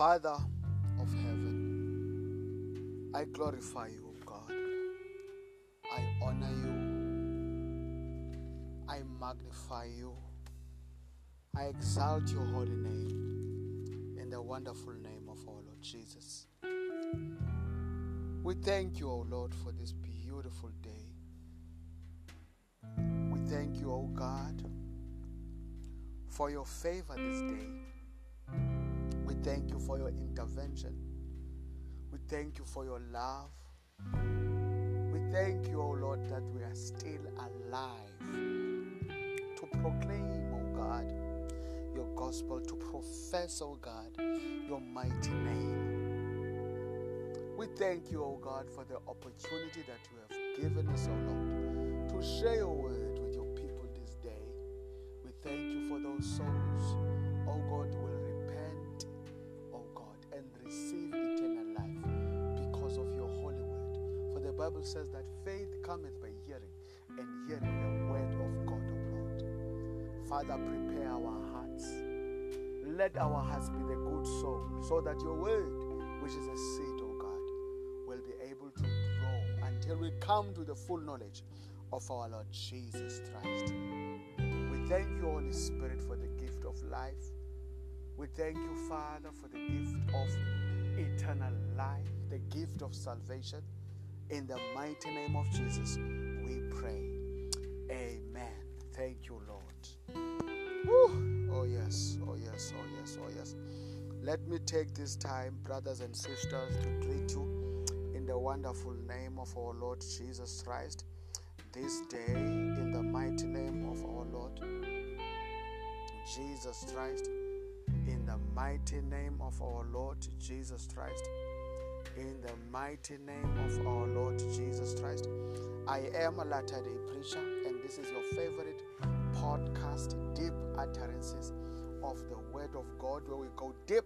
Father of heaven, I glorify you, God. I honor you. I magnify you. I exalt your holy name in the wonderful name of our Lord Jesus. We thank you, O Lord, for this beautiful day. We thank you, O God, for your favor this day. Thank you for your intervention. We thank you for your love. We thank you, O Lord, that we are still alive to proclaim, O God, your gospel, to profess, O God, your mighty name. We thank you, O God, for the opportunity that you have given us, O Lord, to share your word with your people this day. We thank you for those souls, Bible says that faith cometh by hearing, and hearing the word of God, O Lord. Father, prepare our hearts. Let our hearts be the good soul, so that your word, which is a seed, O God, will be able to grow until we come to the full knowledge of our Lord Jesus Christ. We thank you, Holy Spirit, for the gift of life. We thank you, Father, for the gift of eternal life, the gift of salvation. In the mighty name of Jesus, we pray. Amen. Thank you, Lord. Whew. Oh, yes, oh, yes, oh, yes, oh, yes. Let me take this time, brothers and sisters, to greet you in the wonderful name of our Lord Jesus Christ this day, in the mighty name of our Lord Jesus Christ, in the mighty name of our Lord Jesus Christ, in the mighty name of our Lord Jesus Christ. I am a Latter day Preacher, and this is your favorite podcast, Deep Utterances of the Word of God, where we go deep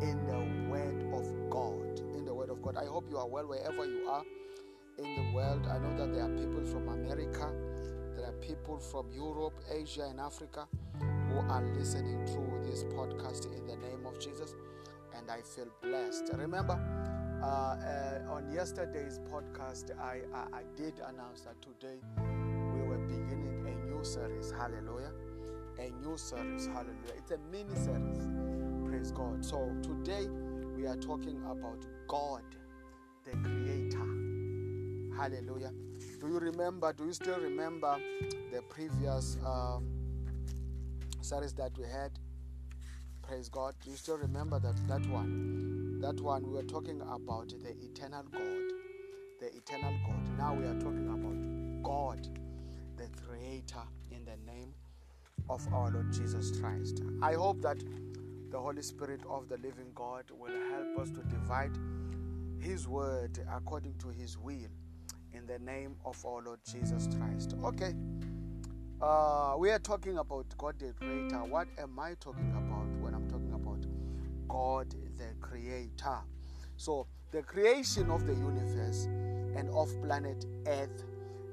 in the Word of God. In the Word of God. I hope you are well wherever you are in the world. I know that there are people from America, there are people from Europe, Asia, and Africa who are listening to this podcast in the name of Jesus, and I feel blessed. Remember, uh, uh, on yesterday's podcast, I, I, I did announce that today we were beginning a new series. Hallelujah. A new series. Hallelujah. It's a mini series. Praise God. So today we are talking about God, the Creator. Hallelujah. Do you remember? Do you still remember the previous um, series that we had? Praise God. Do you still remember that that one? That one we were talking about the eternal God, the eternal God. Now we are talking about God, the Creator, in the name of our Lord Jesus Christ. I hope that the Holy Spirit of the living God will help us to divide His word according to His will in the name of our Lord Jesus Christ. Okay, uh, we are talking about God the Creator. What am I talking about when I'm talking about God the Creator? So, the creation of the universe and of planet Earth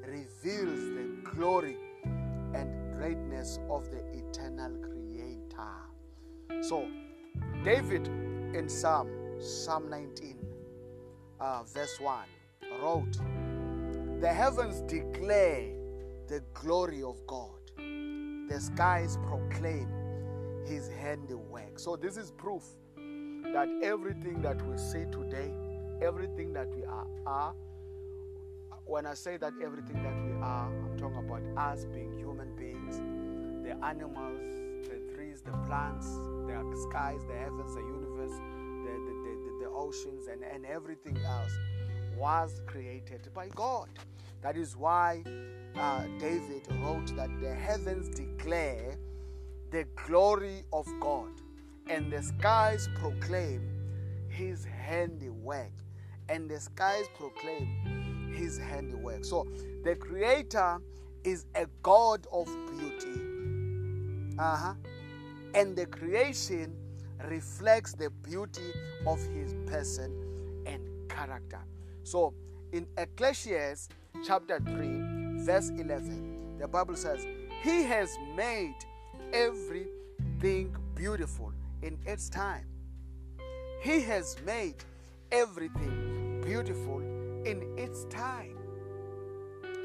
reveals the glory and greatness of the eternal Creator. So, David in Psalm, Psalm 19, uh, verse 1, wrote, The heavens declare the glory of God, the skies proclaim his handiwork. So, this is proof that everything that we see today, everything that we are, are, when I say that everything that we are, I'm talking about us being human beings, the animals, the trees, the plants, the skies, the heavens, the universe, the, the, the, the, oceans, and, and everything else was created by God. That is why uh, David wrote that the heavens declare the glory of God, and the skies proclaim his handiwork. And the skies proclaim his handiwork. So the Creator is a God of beauty. Uh-huh. And the creation reflects the beauty of his person and character. So in Ecclesiastes chapter 3, verse 11, the Bible says, He has made everything beautiful in its time. He has made everything beautiful in its time.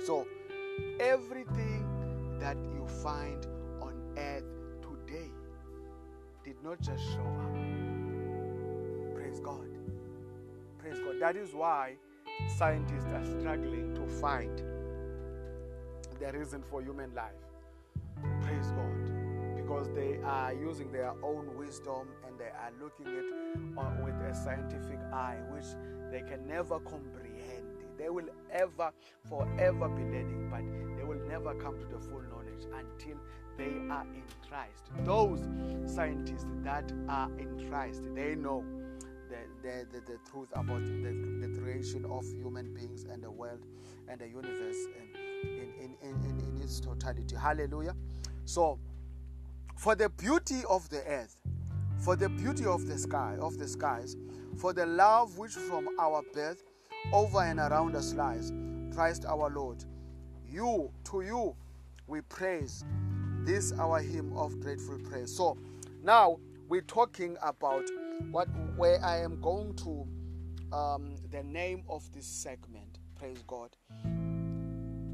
So, everything that you find on earth today did not just show up. Praise God. Praise God. That is why scientists are struggling to find the reason for human life. Because they are using their own wisdom and they are looking at uh, with a scientific eye, which they can never comprehend. They will ever, forever be learning, but they will never come to the full knowledge until they are in Christ. Those scientists that are in Christ, they know the, the, the, the truth about the, the creation of human beings and the world and the universe in, in, in, in, in its totality. Hallelujah. So, for the beauty of the earth, for the beauty of the sky, of the skies, for the love which from our birth over and around us lies, Christ our Lord. You, to you, we praise this our hymn of grateful praise. So now we're talking about what where I am going to um, the name of this segment. Praise God.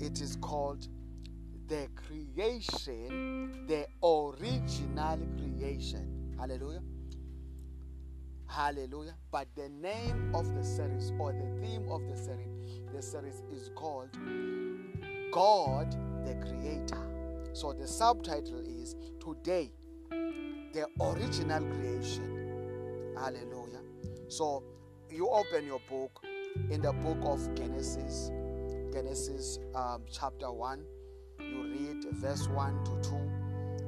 It is called the creation, the original creation. Hallelujah. Hallelujah. But the name of the series or the theme of the series, the series is called God the Creator. So the subtitle is Today, the original creation. Hallelujah. So you open your book in the book of Genesis, Genesis um, chapter 1. You read verse 1 to 2.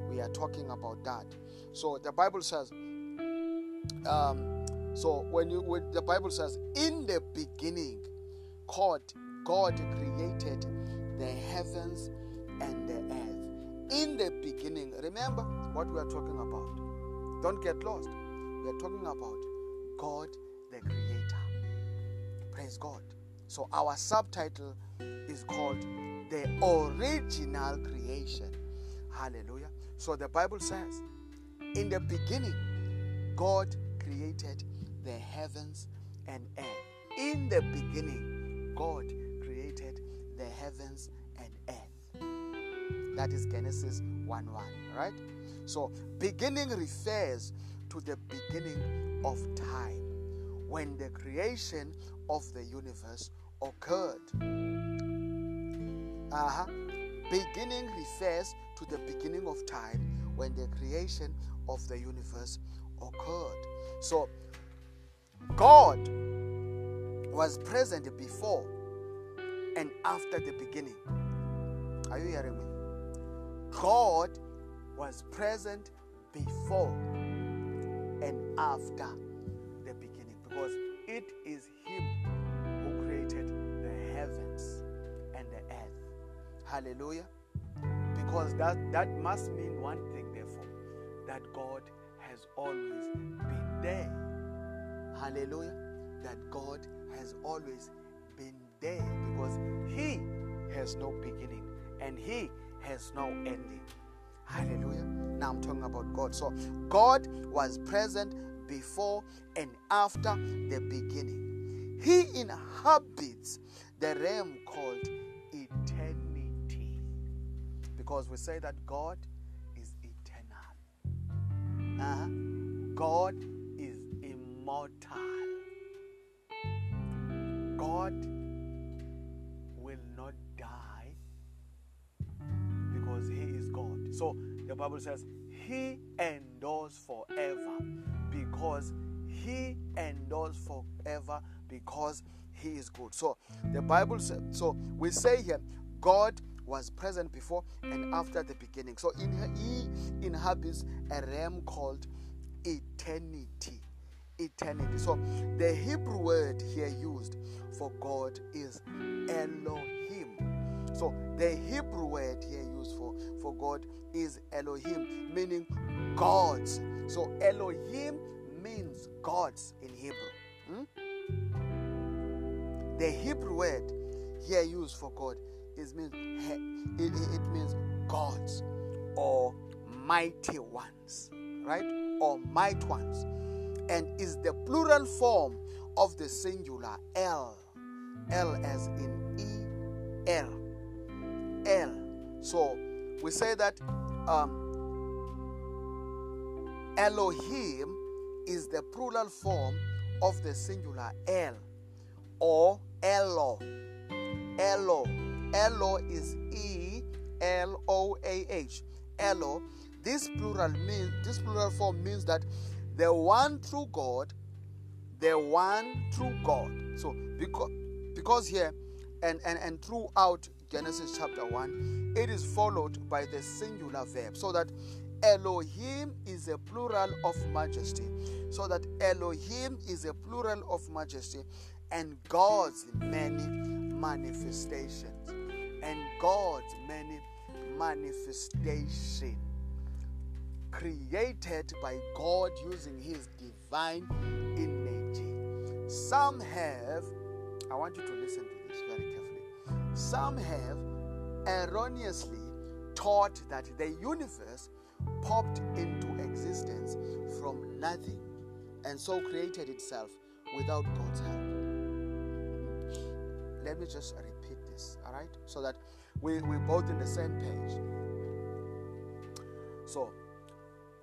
We are talking about that. So the Bible says, um, so when you when the Bible says, in the beginning, God, God created the heavens and the earth. In the beginning, remember what we are talking about. Don't get lost. We are talking about God the Creator. Praise God. So our subtitle is called The Original Creation. Hallelujah. So the Bible says, in the beginning, God created the heavens and earth. In the beginning, God created the heavens and earth. That is Genesis 1 1, right? So, beginning refers to the beginning of time when the creation of the universe occurred. Uh-huh. Beginning refers to the beginning of time when the creation of the universe occurred. So, God was present before and after the beginning. Are you hearing me? God was present before and after the beginning because Hallelujah. Because that, that must mean one thing, therefore, that God has always been there. Hallelujah. That God has always been there because He has no beginning and He has no ending. Hallelujah. Now I'm talking about God. So God was present before and after the beginning. He inhabits the realm called. Because we say that God is eternal. Uh-huh. God is immortal. God will not die because He is God. So the Bible says He endures forever because He endures forever because He is good. So the Bible says, so we say here, God was present before and after the beginning. So in, He inhabits a realm called eternity eternity. So the Hebrew word here used for God is Elohim. So the Hebrew word here used for, for God is Elohim, meaning gods. So Elohim means gods in Hebrew. Hmm? The Hebrew word here used for God is means it, it means gods or mighty ones, right? Or might ones. and is the plural form of the singular L, L as in E L. El. So we say that um, Elohim is the plural form of the singular El or Elo. Elo. Elo is E L O A H. Elo. This plural means this plural form means that the one true God, the one true God. So because because here and, and, and throughout Genesis chapter 1, it is followed by the singular verb. So that Elohim is a plural of majesty. So that Elohim is a plural of majesty and God's many manifestations. And God's many manifestations created by God using his divine energy. Some have, I want you to listen to this very carefully. Some have erroneously taught that the universe popped into existence from nothing and so created itself without God's help. Let me just repeat this, all right? So that we, we're both in the same page. So,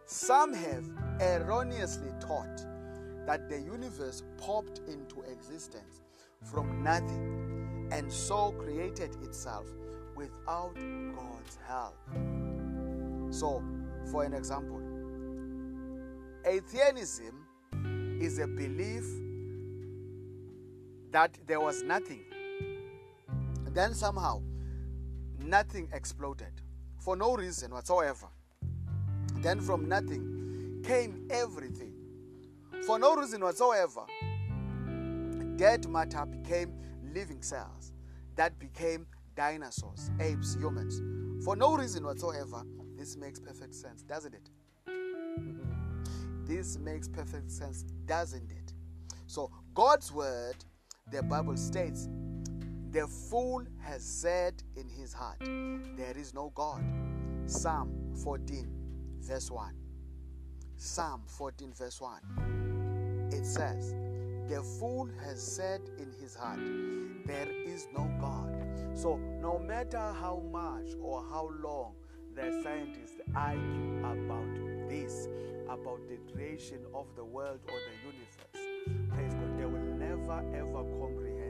some have erroneously taught that the universe popped into existence from nothing and so created itself without God's help. So, for an example, atheism is a belief that there was nothing. Then somehow, nothing exploded for no reason whatsoever. Then from nothing came everything. For no reason whatsoever, dead matter became living cells that became dinosaurs, apes, humans. For no reason whatsoever, this makes perfect sense, doesn't it? this makes perfect sense, doesn't it? So, God's word, the Bible states, the fool has said in his heart, There is no God. Psalm 14, verse 1. Psalm 14, verse 1. It says, The fool has said in his heart, There is no God. So, no matter how much or how long the scientists argue about this, about the creation of the world or the universe, praise God, they will never ever comprehend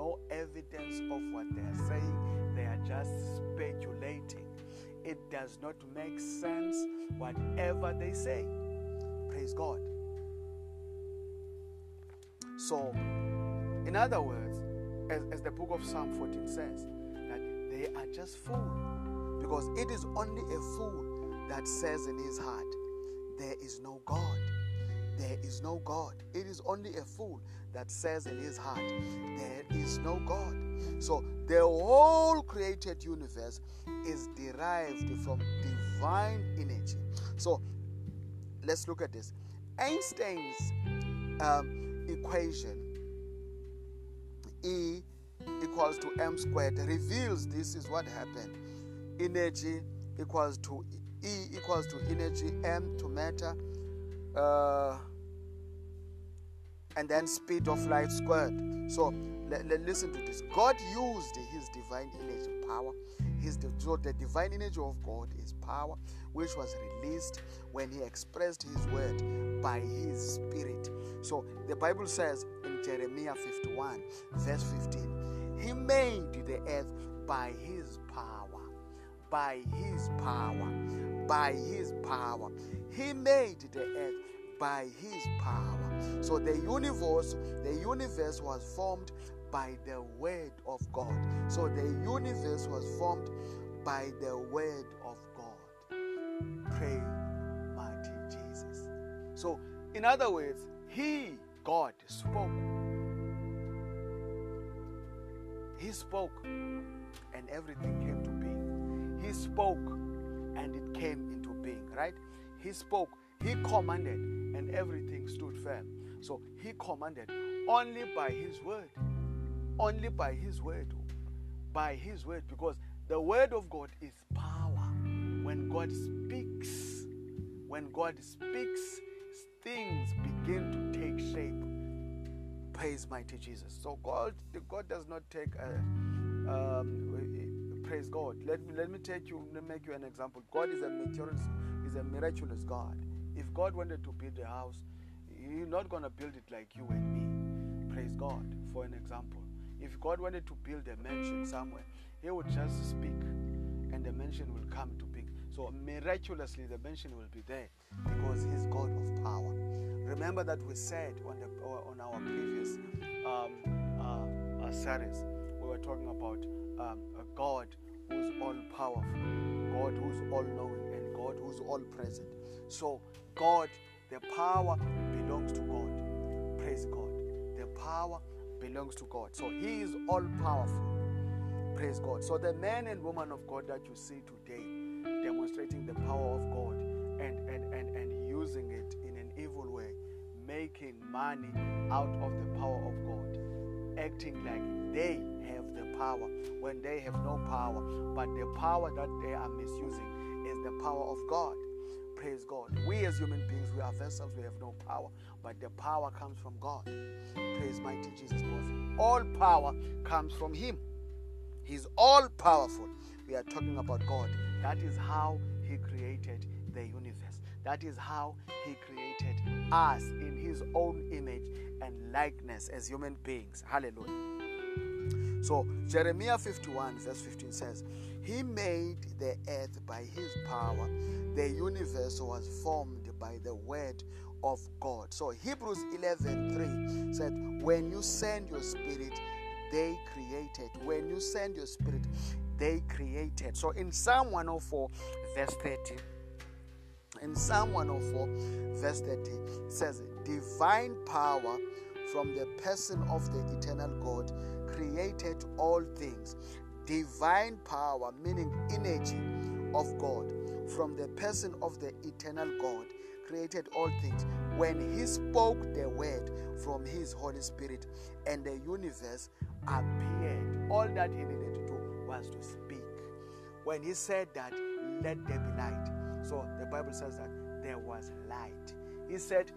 no evidence of what they are saying. They are just speculating it does not make sense whatever they say. Praise God. So, in other words, as, as the book of Psalm 14 says, that they are just fools. Because it is only a fool that says in his heart, There is no God. There is no God. It is only a fool that says in his heart, There is no God. So the whole created universe is derived from divine energy. So let's look at this. Einstein's um, equation E equals to m squared reveals this is what happened. Energy equals to E equals to energy, m to matter, uh, and then speed of light squared. So listen to this. God used his divine energy power. His so the divine energy of God is power, which was released when he expressed his word by his spirit. So the Bible says in Jeremiah 51, verse 15, He made the earth by his power, by his power, by his power. He made the earth by his power. So the universe, the universe was formed by the word of God. So the universe was formed by the word of God. Pray, mighty Jesus. So, in other words, He, God, spoke. He spoke, and everything came to being. He spoke, and it came into being, right? He spoke, He commanded, and everything stood firm. So, He commanded only by His word only by His word. By His word, because the word of God is power. When God speaks, when God speaks, things begin to take shape. Praise mighty Jesus. So God, God does not take a, um, praise God. Let me let me take you, let me make you an example. God is a miraculous, is a miraculous God. If God wanted to build a house, He's not gonna build it like you and me. Praise God. For an example, if God wanted to build a mansion somewhere, He would just speak, and the mansion will come to big. So miraculously, the mansion will be there because He's God of power. Remember that we said on the on our previous um, uh, uh, series, we were talking about um, a God who's all powerful, God who's all knowing, God who's all present. So, God, the power belongs to God. Praise God. The power belongs to God. So, He is all powerful. Praise God. So, the man and woman of God that you see today demonstrating the power of God and, and, and, and using it in an evil way, making money out of the power of God, acting like they have the power when they have no power, but the power that they are misusing power of God. Praise God. We as human beings, we are vessels, we have no power, but the power comes from God. Praise mighty Jesus. Because all power comes from Him. He's all powerful. We are talking about God. That is how He created the universe. That is how He created us in His own image and likeness as human beings. Hallelujah. So, Jeremiah 51, verse 15 says, He made the earth by His power, the universe was formed by the word of God. So, Hebrews 11 3 said, When you send your spirit, they created. When you send your spirit, they created. So, in Psalm 104, verse 30, in Psalm 104, verse 30, it says, Divine power from the person of the eternal God created all things. Divine power, meaning energy of God, from the person of the eternal God, created all things. When He spoke the word from His Holy Spirit, and the universe appeared, all that He needed to do was to speak. When He said that, let there be light. So the Bible says that there was light. He said,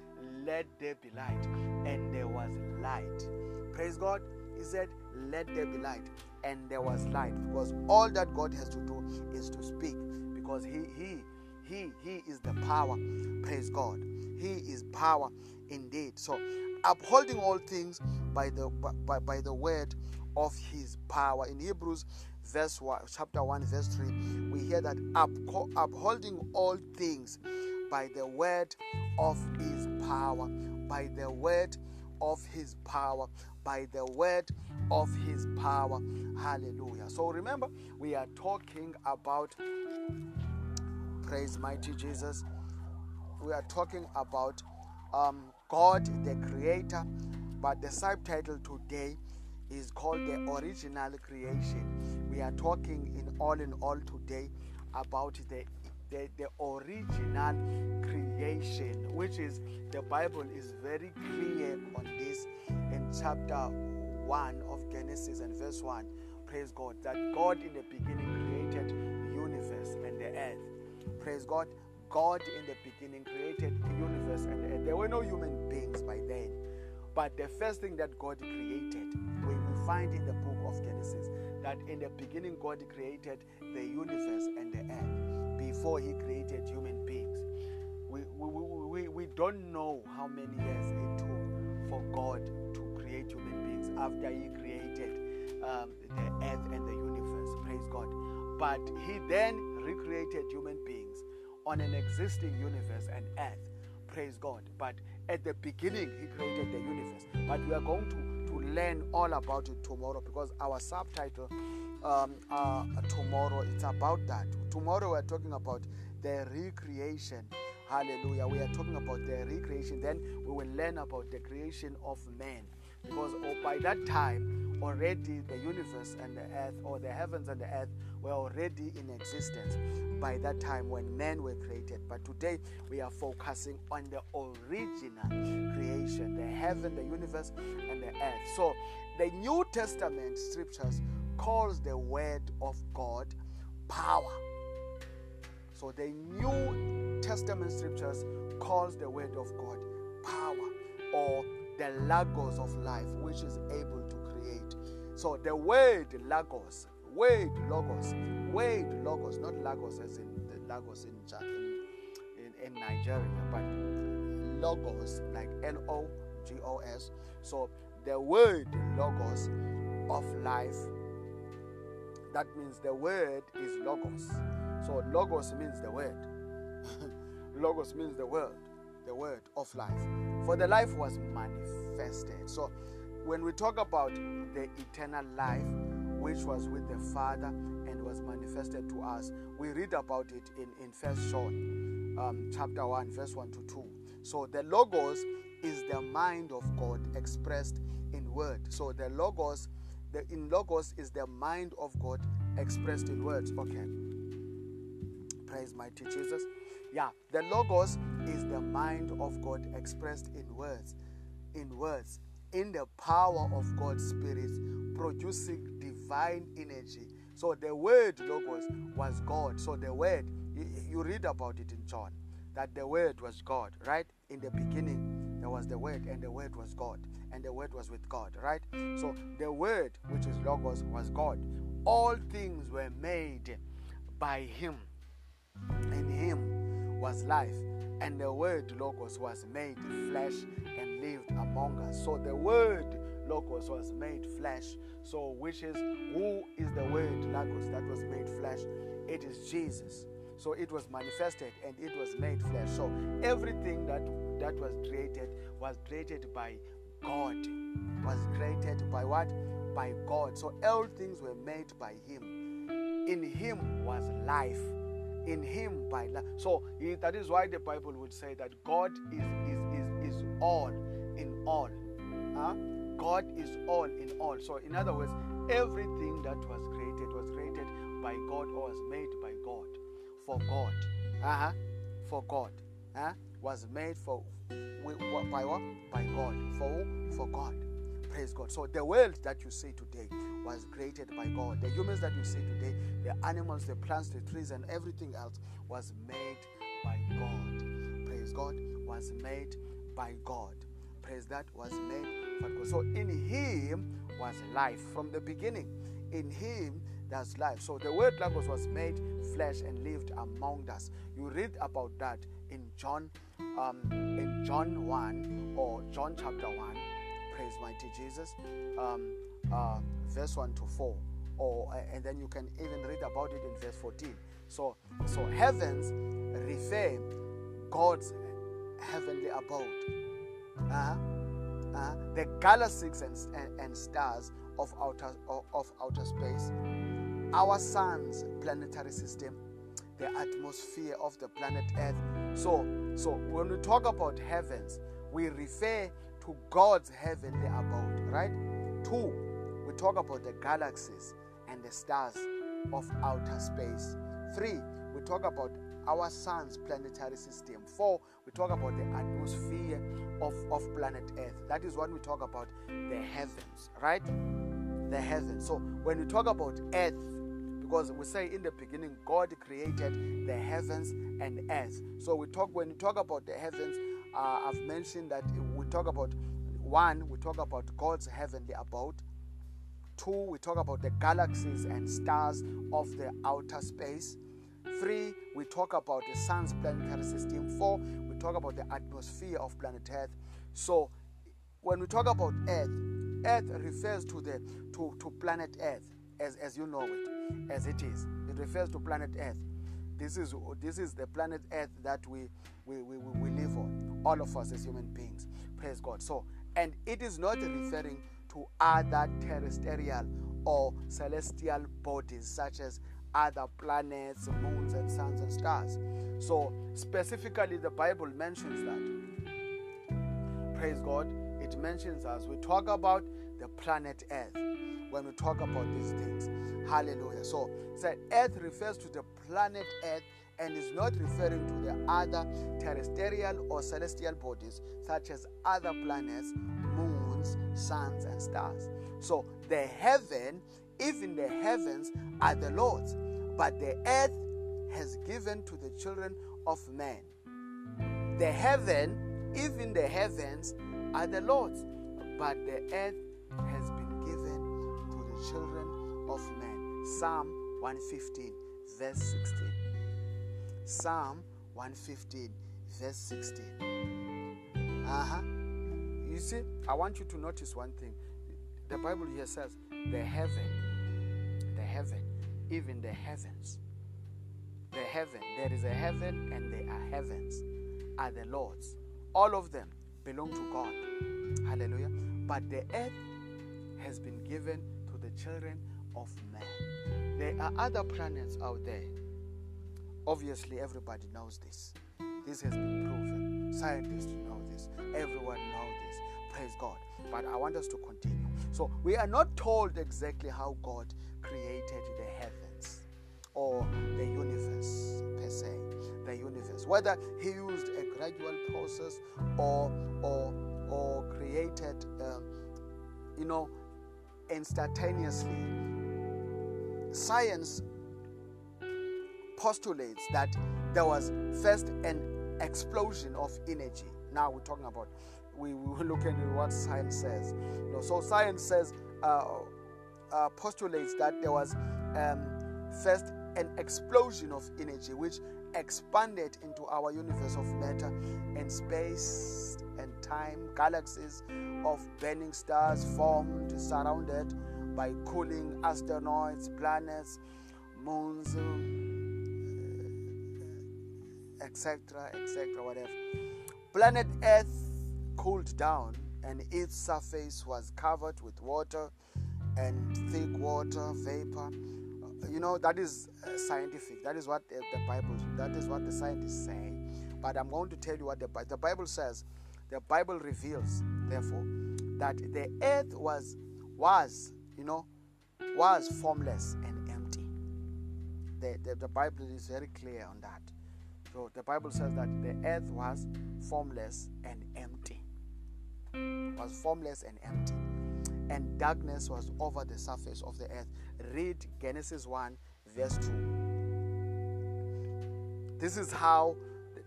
let there be light, and there was light. Praise God. He said, Let there be light. And there was light. Because all that God has to do is to speak. Because He He He He is the power. Praise God. He is power indeed. So upholding all things by the by, by the word of his power. In Hebrews verse 1, chapter 1, verse 3, we hear that up, upholding all things by the word of his power, by the word of his power, by the word of his power. Hallelujah. So remember, we are talking about praise mighty Jesus. We are talking about um, God the creator, but the subtitle today is called the original creation. We are talking in all in all today about the the, the original creation, which is the Bible is very clear on this in chapter 1 of Genesis and verse 1. Praise God. That God in the beginning created the universe and the earth. Praise God. God in the beginning created the universe and the earth. There were no human beings by then. But the first thing that God created, we, will find in the book of Genesis, that in the beginning God created the universe and the earth before he created human beings. We, we, we, we don't know how many years it took for God to create human beings after he created um, the earth and the universe. Praise God. But he then recreated human beings on an existing universe and earth. Praise God. But at the beginning, he created the universe. But we are going to, to learn all about it tomorrow because our subtitle um, uh, tomorrow it's about that. Tomorrow we're talking about the recreation. Hallelujah. We are talking about the recreation. Then we will learn about the creation of man. Because oh, by that time, already the universe and the earth, or the heavens and the earth, were already in existence by that time when men were created. But today we are focusing on the original creation the heaven, the universe, and the earth. So the New Testament scriptures calls the word of God power. So the New Testament scriptures calls the word of God power or the logos of life, which is able to create. So the word logos, word logos, word logos, not lagos as in the lagos in, in, in Nigeria, but logos like L O G O S. So the word logos of life, that means the word is logos. So logos means the word. logos means the word, the word of life. For the life was manifested. So when we talk about the eternal life, which was with the Father and was manifested to us, we read about it in, in First John um, chapter 1, verse 1 to 2. So the logos is the mind of God expressed in word. So the logos, the in logos is the mind of God expressed in words. Okay. Praise mighty Jesus. Yeah, the logos is the mind of God expressed in words. In words, in the power of God's Spirit, producing divine energy. So the word logos was God. So the word, you, you read about it in John, that the word was God, right? In the beginning, there was the word, and the word was God, and the word was with God, right? So the word, which is logos, was God. All things were made by him, and him was life. And the word Logos was made flesh and lived among us. So the word Logos was made flesh. So, which is who is the word Logos that was made flesh? It is Jesus. So it was manifested and it was made flesh. So everything that that was created was created by God. Was created by what? By God. So all things were made by Him. In Him was life in him by love. So that is why the Bible would say that God is is is, is all in all. Huh? God is all in all. So in other words, everything that was created was created by God or was made by God for God. Uh-huh. For God. Huh? Was made for by what? By God. For for God. Praise God. So the world that you see today was created by God. The humans that you see today, the animals, the plants, the trees, and everything else was made by God. Praise God. Was made by God. Praise that was made by God. So in Him was life from the beginning. In Him there's life. So the word Logos was made flesh and lived among us. You read about that in John, um, in John 1 or John chapter 1 praise mighty Jesus, um, uh, verse 1 to 4. Or, uh, and then you can even read about it in verse 14. So, so heavens refer God's heavenly abode. Uh, uh, the galaxies and, and, and, stars of outer, of, of outer space, our sun's planetary system, the atmosphere of the planet Earth. So, so when we talk about heavens, we refer to God's heavenly abode, right? Two, we talk about the galaxies and the stars of outer space. Three, we talk about our sun's planetary system. Four, we talk about the atmosphere of, of planet Earth. That is what we talk about the heavens, right? The heavens. So when we talk about Earth, because we say in the beginning God created the heavens and earth. So we talk when we talk about the heavens, uh, I've mentioned that we talk about one, we talk about God's heavenly abode. Two, we talk about the galaxies and stars of the outer space. Three, we talk about the sun's planetary system. Four, we talk about the atmosphere of planet Earth. So, when we talk about Earth, Earth refers to the to, to planet Earth as, as you know it, as it is. It refers to planet Earth. This is this is the planet Earth that we we, we, we live on, all of us as human beings. Praise God. So, and it is not referring to other terrestrial or celestial bodies such as other planets, moons, and suns and stars. So, specifically, the Bible mentions that. Praise God. It mentions as we talk about the planet Earth when we talk about these things. Hallelujah. So, so Earth refers to the planet Earth and is not referring to the other terrestrial or celestial bodies such as other planets, moons, suns, and stars. So the heaven, even the heavens, are the Lord's, but the earth has given to the children of men. The heaven, even the heavens, are the Lord's, but the earth children of men. Psalm 115, verse 16. Psalm 115, verse 16. Uh huh. You see, I want you to notice one thing. The Bible here says, the heaven, the heaven, even the heavens, the heaven, there is a heaven and there are heavens, are the Lord's. All of them belong to God. Hallelujah. But the earth has been given children of man. There are other planets out there. Obviously, everybody knows this. This has been proven. Scientists know this. Everyone knows this. Praise God. But I want us to continue. So, we are not told exactly how God created the heavens or the universe per se. The universe. Whether He used a gradual process or, or, or created, uh, you know, instantaneously. Science postulates that there was first an explosion of energy. Now we're talking about, we, we look at what science says. You know, so science says, uh, uh, postulates that there was um, first an explosion of energy which expanded into our universe of matter and space and time. Galaxies of burning stars formed, surrounded by cooling asteroids, planets, moons, etc., etc., whatever. Planet Earth cooled down and its surface was covered with water and thick water vapor. You know, that is uh, scientific. That is what the, the Bible, that is what the scientists say. But I'm going to tell you what the, the Bible says. The Bible reveals, therefore, that the earth was, was, you know, was formless and empty. The, the, the Bible is very clear on that. So the Bible says that the earth was formless and empty. Was formless and empty. And darkness was over the surface of the earth. Read Genesis 1, verse 2. This is how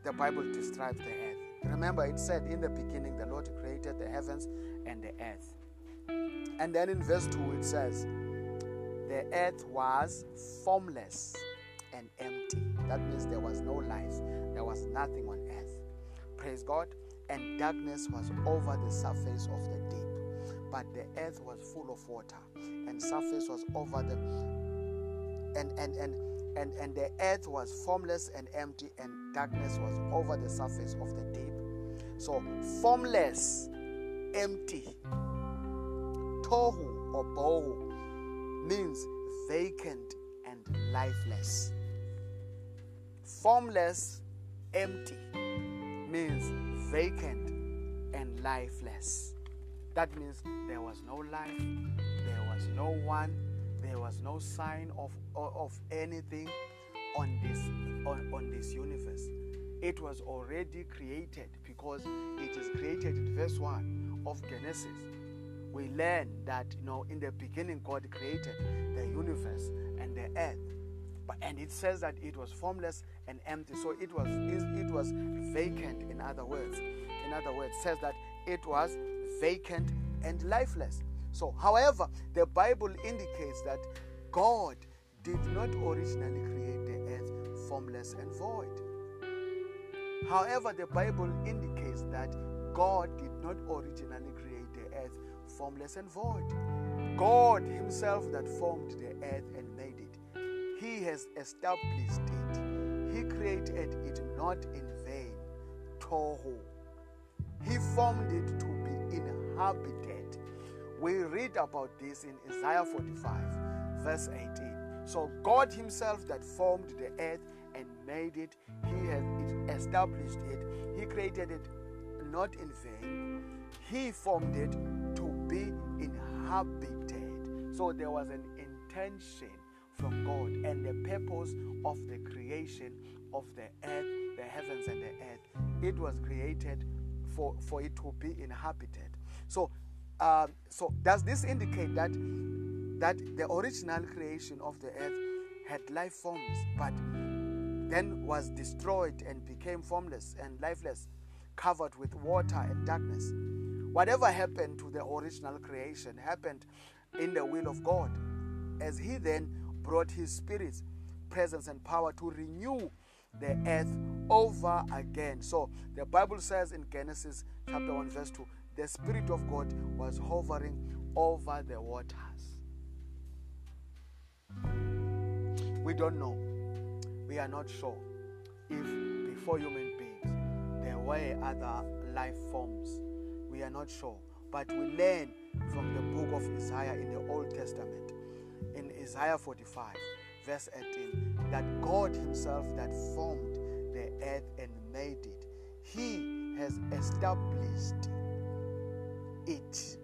the Bible describes the earth. Remember, it said in the beginning, the Lord created the heavens and the earth. And then in verse 2, it says, the earth was formless and empty. That means there was no life, there was nothing on earth. Praise God. And darkness was over the surface of the deep. But the earth was full of water, and surface was over the and and and and, and the earth was formless and empty, and darkness was over the surface of the deep. So formless, empty, tohu or bohu means vacant and lifeless. Formless, empty means vacant and lifeless. That means there was no life, there was no one, there was no sign of, of anything on this, on, on this universe. It was already created because it is created in verse 1 of Genesis. We learn that you know in the beginning God created the universe and the earth but, and it says that it was formless and empty. So it was it was vacant. In other words, in other words, says that it was vacant and lifeless. So, however, the Bible indicates that God did not originally create formless and void. However, the Bible indicates that God did not originally create the earth formless and void. God Himself that formed the earth and made it he has established it. He created it not in vain. Tohu. He formed it to be inhabited. We read about this in Isaiah 45, verse 18. So God Himself that formed the earth and made it, He has established it. He created it not in vain. He formed it to be inhabited. So there was an intention from God and the purpose of the creation of the earth, the heavens and the earth. It was created for, for it to be inhabited. So, uh, so does this indicate that that the original creation of the earth had life forms, but then was destroyed and became formless and lifeless, covered with water and darkness. Whatever happened to the original creation happened in the will of God, as He then brought His Spirit's presence and power to renew the earth over again. So the Bible says in Genesis chapter 1, verse 2, the Spirit of God was hovering over the waters. We don't know. We are not sure if before human beings there were other life forms. We are not sure. But we learn from the book of Isaiah in the Old Testament, in Isaiah 45, verse 18, that God Himself that formed the earth and made it, He has established it.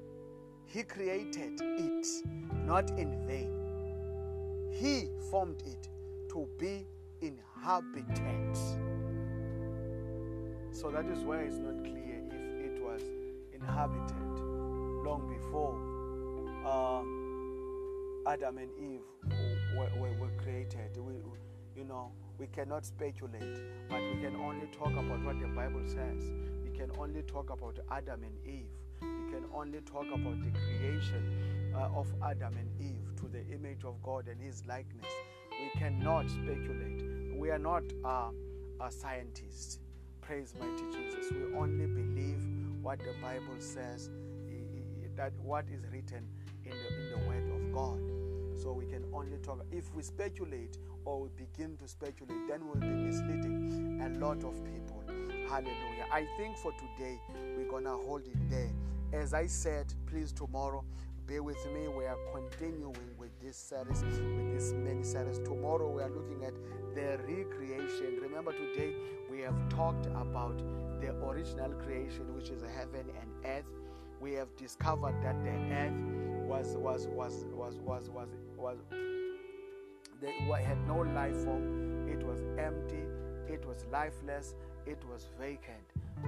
He created it, not in vain. He formed it to be inhabited. So that is why it's not clear if it was inhabited long before uh, Adam and Eve were, were, were created. We, you know, we cannot speculate, but we can only talk about what the Bible says. We can only talk about Adam and Eve. We can only talk about the creation uh, of Adam and Eve to the image of God and His likeness. We cannot speculate. We are not uh, scientists. Praise mighty Jesus. We only believe what the Bible says, that what is written in the, in the Word of God. So we can only talk. If we speculate or we begin to speculate, then we'll be misleading a lot of people. Hallelujah. I think for today, we're going to hold it there. As I said, please tomorrow, bear with me. We are continuing with this series, with this many series. Tomorrow, we are looking at the recreation. Remember, today we have talked about the original creation, which is heaven and earth. We have discovered that the earth was was was was was was was they had no life form. It was empty. It was lifeless. It was vacant.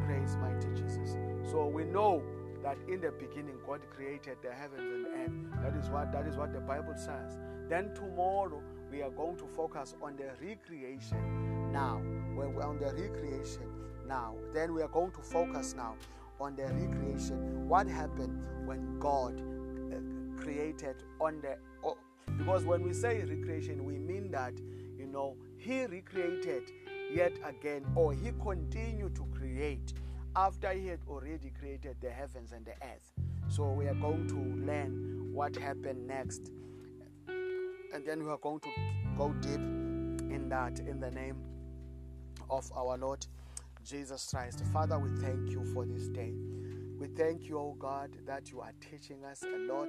Praise mighty Jesus. So we know that in the beginning God created the heavens and earth. That is what that is what the Bible says. Then tomorrow we are going to focus on the recreation now. When we're on the recreation now, then we are going to focus now on the recreation. What happened when God uh, created on the oh, because when we say recreation, we mean that you know He recreated yet again, or He continued to create after He had already created the heavens and the earth. So we are going to learn what happened next, and then we are going to go deep in that in the name of our Lord Jesus Christ. Father, we thank you for this day. We thank you, O God, that you are teaching us a lot.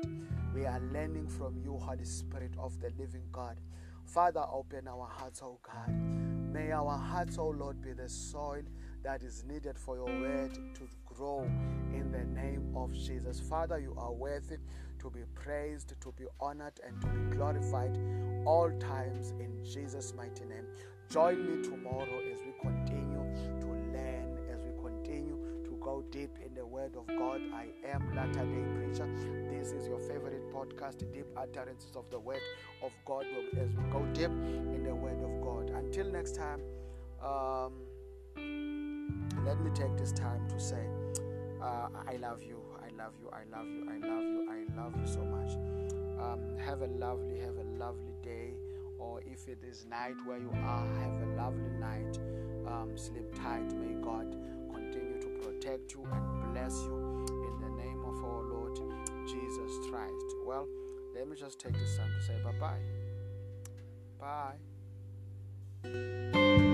We are learning from you, Holy Spirit of the living God. Father, open our hearts, O God. May our hearts, O Lord, be the soil that is needed for your word to grow in the name of Jesus. Father, you are worthy to be praised, to be honored, and to be glorified all times in Jesus' mighty name. Join me tomorrow as we continue to learn, as we continue to go deep in the Word of God. I am Latter day Preacher. This is your favorite podcast, Deep Utterances of the Word of God, as we go deep in the Word of God. Until next time, um, let me take this time to say, uh, I love you, I love you, I love you, I love you, I love you so much. Um, have a lovely, have a lovely day or if it is night where you are, have a lovely night. Um, sleep tight. May God continue to protect you and bless you in the name of our Lord Jesus Christ. Well, let me just take this time to say bye bye. Bye. Música